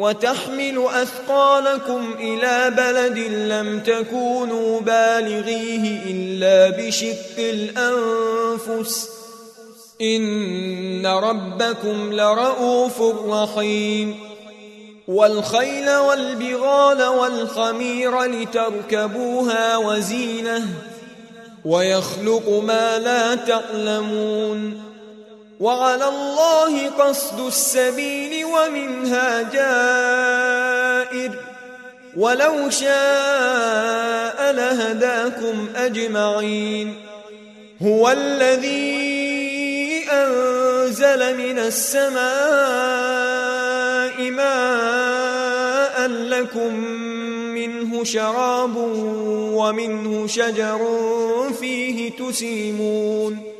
وتحمل أثقالكم إلى بلد لم تكونوا بالغيه إلا بشق الأنفس. إن ربكم لرؤوف رحيم. والخيل والبغال والخمير لتركبوها وزينة. ويخلق ما لا تعلمون. وعلى الله قصد السبيل ومنها جائر. ولو شاء لهداكم أجمعين. هو الذي أنزل من السماء ماء لكم منه شراب ومنه شجر فيه تسيمون.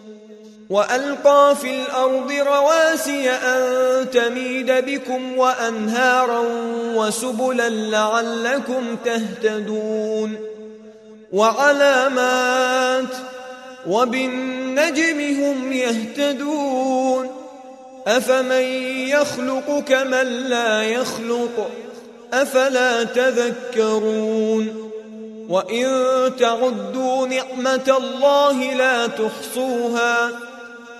وألقى في الأرض رواسي أن تميد بكم وأنهارا وسبلا لعلكم تهتدون وعلامات وبالنجم هم يهتدون أفمن يخلق كمن لا يخلق أفلا تذكرون وإن تعدوا نعمة الله لا تحصوها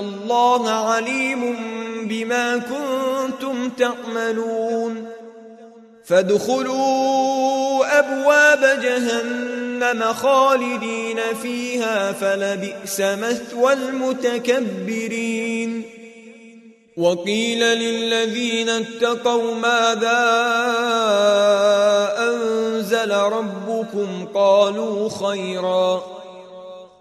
الله عليم بما كنتم تعملون. فادخلوا أبواب جهنم خالدين فيها فلبئس مثوى المتكبرين. وقيل للذين اتقوا ماذا أنزل ربكم؟ قالوا خيراً.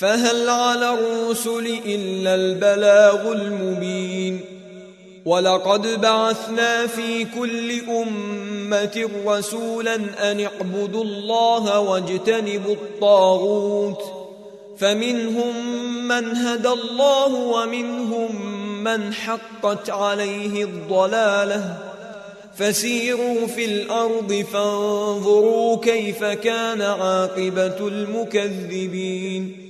فهل على الرسل إلا البلاغ المبين ولقد بعثنا في كل أمة رسولا أن اعبدوا الله واجتنبوا الطاغوت فمنهم من هدى الله ومنهم من حقت عليه الضلالة فسيروا في الأرض فانظروا كيف كان عاقبة المكذبين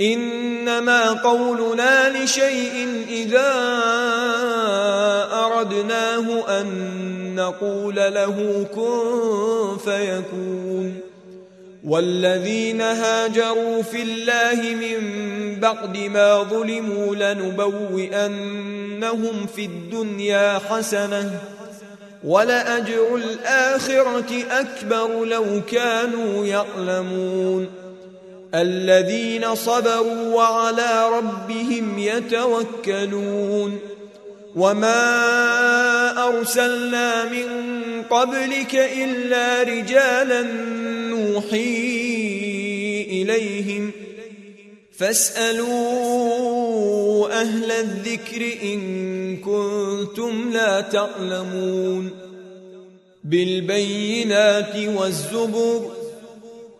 إنما قولنا لشيء إذا أردنا أردناه أن نقول له كن فيكون. والذين هاجروا في الله من بعد ما ظلموا لنبوئنهم في الدنيا حسنة ولأجر الآخرة أكبر لو كانوا يعلمون. الذين صبروا وعلى ربهم يتوكلون وما أرسلنا من قبلك إلا رجالا نوحي إليهم. فاسألوا أهل الذكر إن كنتم لا تعلمون. بالبينات والزبر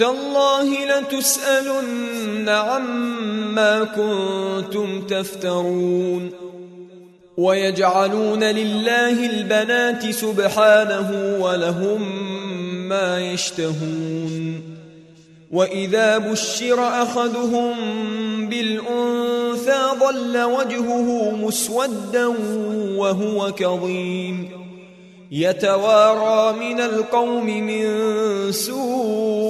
تالله لتسألن عما كنتم تفترون ويجعلون لله البنات سبحانه ولهم ما يشتهون وإذا بشر أحدهم بالأنثى ظل وجهه مسودا وهو كظيم يتوارى من القوم من سوء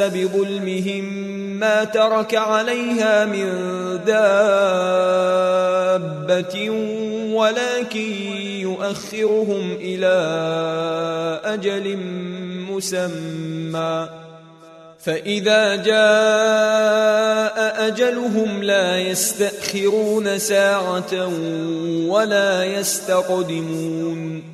بظلمهم ما ترك عليها من دابة ولكن يؤخرهم إلى أجل مسمى. فإذا جاء أجلهم لا يستأخرون ساعة ولا يستقدمون.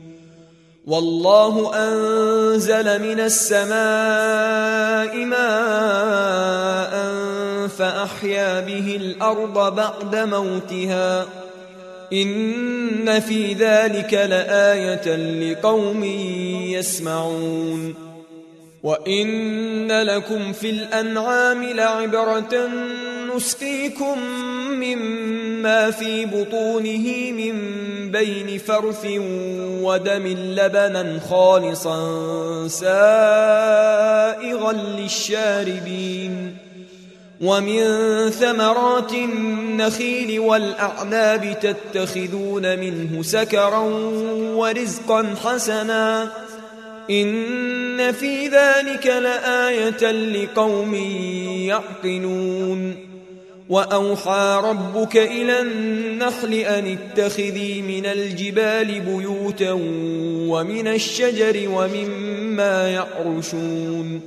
والله أنزل من السماء ماء فأحيا به الأرض بعد موتها. إن في ذلك لآية لقوم يسمعون. وإن لكم في الأنعام لعبرة نسقيكم مما في بطونه من بين فرث ودم لبنا خالصا سائغا للشاربين ومن ثمرات النخيل والاعناب تتخذون منه سكرا ورزقا حسنا ان في ذلك لايه لقوم يعقلون وأوحى ربك إلى النحل أن اتخذي من الجبال بيوتا ومن الشجر ومما يعرشون.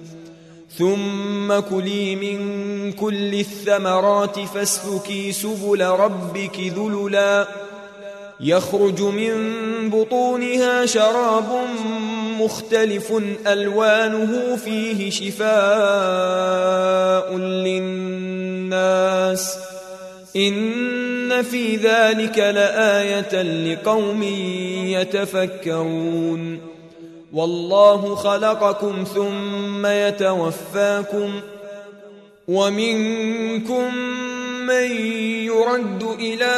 ثم كلي من كل الثمرات فاسلكي سبل ربك ذللا. يخرج من بطونها شراب مختلف ألوانه فيه شفاء للناس. إن في ذلك لآية لقوم يتفكرون. والله خلقكم ثم يتوفاكم ومنكم من يرد إلى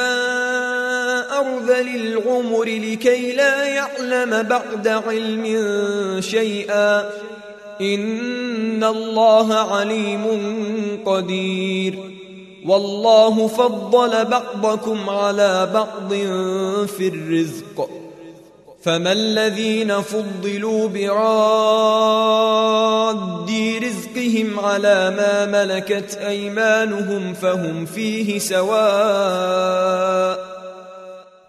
ارذل العمر لكي لا يعلم بعد علم شيئا. إن الله عليم قدير. والله فضل بعضكم على بعض في الرزق. فما الذين فضلوا براد رزقهم على ما ملكت أيمانهم فهم فيه سواء.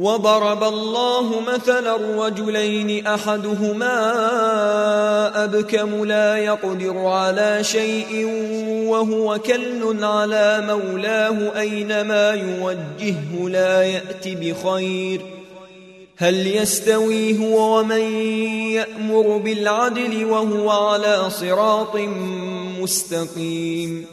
وضرب الله مثلا رجلين أحدهما أبكم لا يقدر على شيء وهو كل على مولاه أينما يوجهه لا يأت بخير. هل يستوي هو ومن يأمر بالعدل وهو على صراط مستقيم؟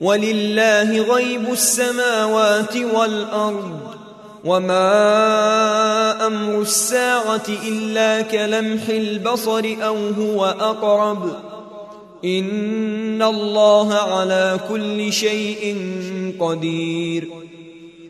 ولله غيب السماوات والأرض. وما أمر الساعة الا كلمح البصر أو هو اقرب ان الله على كل شيء قدير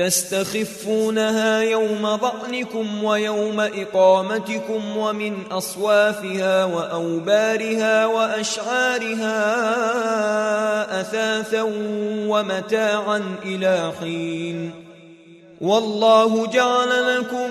تستخفونها يوم ظعنكم ويوم إقامتكم ومن أصوافها وأوبارها وأشعارها أثاثا ومتاعا إلى حين. والله جعل لكم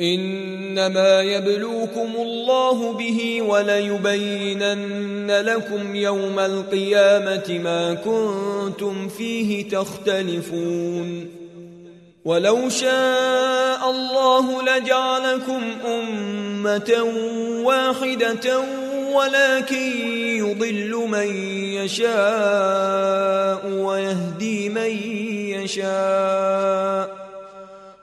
إنما يبلوكم الله به وليبينن لكم يوم القيامة ما كنتم فيه تختلفون. ولو شاء الله لجعلكم أمة واحدة ولكن يضل من يشاء ويهدي من يشاء.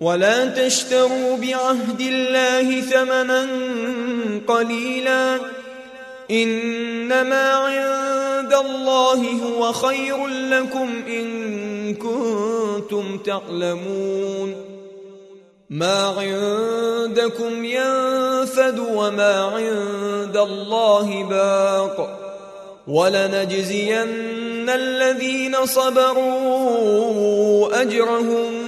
ولا تشتروا بعهد الله ثمنا قليلا. إنما عند الله هو خير لكم إن كنتم تعلمون. ما عندكم ينفد وما عند الله باق. ولنجزين الذين صبروا أجرهم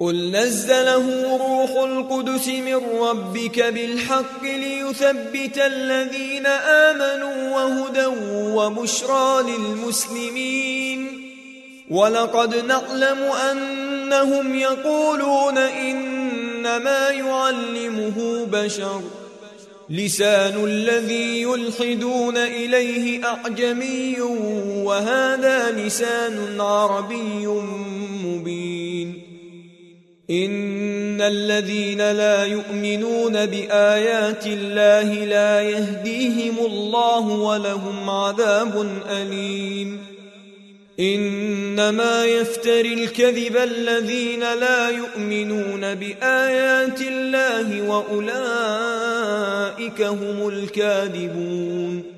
قل نزله روح القدس من ربك بالحق ليثبت الذين آمنوا وهدى وبشرى للمسلمين. ولقد نعلم أنهم يقولون إنما يعلمه بشر. لسان الذي يلحدون إليه أعجمي وهذا لسان عربي مبين. ان الذين لا يؤمنون بايات الله لا يهديهم الله ولهم عذاب اليم انما يفتري الكذب الذين لا يؤمنون بايات الله واولئك هم الكاذبون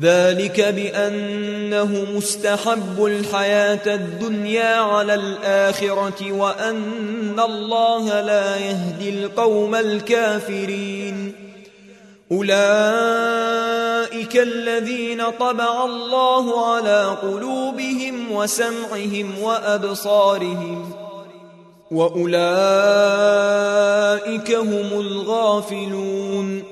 ذلك بأنه مستحب الحياة الدنيا على الآخرة وأن الله لا يهدي القوم الكافرين. أولئك الذين طبع الله على قلوبهم وسمعهم وأبصارهم. وأولئك هم الغافلون.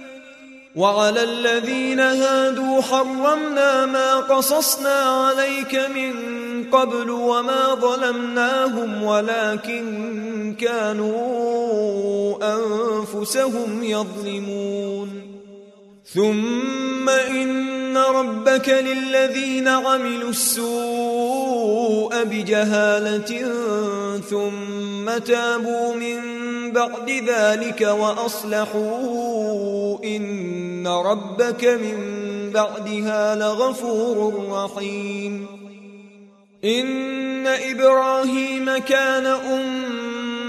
وعلى الذين هادوا حرمنا ما قصصنا عليك من قبل وما ظلمناهم ولكن كانوا أنفسهم يظلمون. ثم إن ربك للذين عملوا السوء بجهالة ثم تابوا من بعد ذلك وأصلحوا إن ربك من بعدها لغفور رحيم إن إبراهيم كان أمة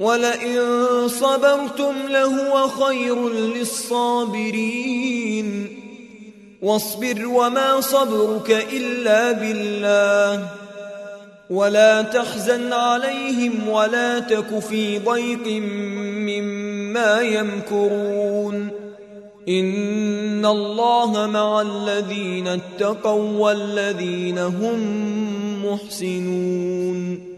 ولئن صبرتم لهو خير للصابرين. واصبر وما صبرك إلا بالله. ولا تحزن عليهم ولا تك في ضيق مما يمكرون. إن الله مع الذين اتقوا والذين هم محسنون.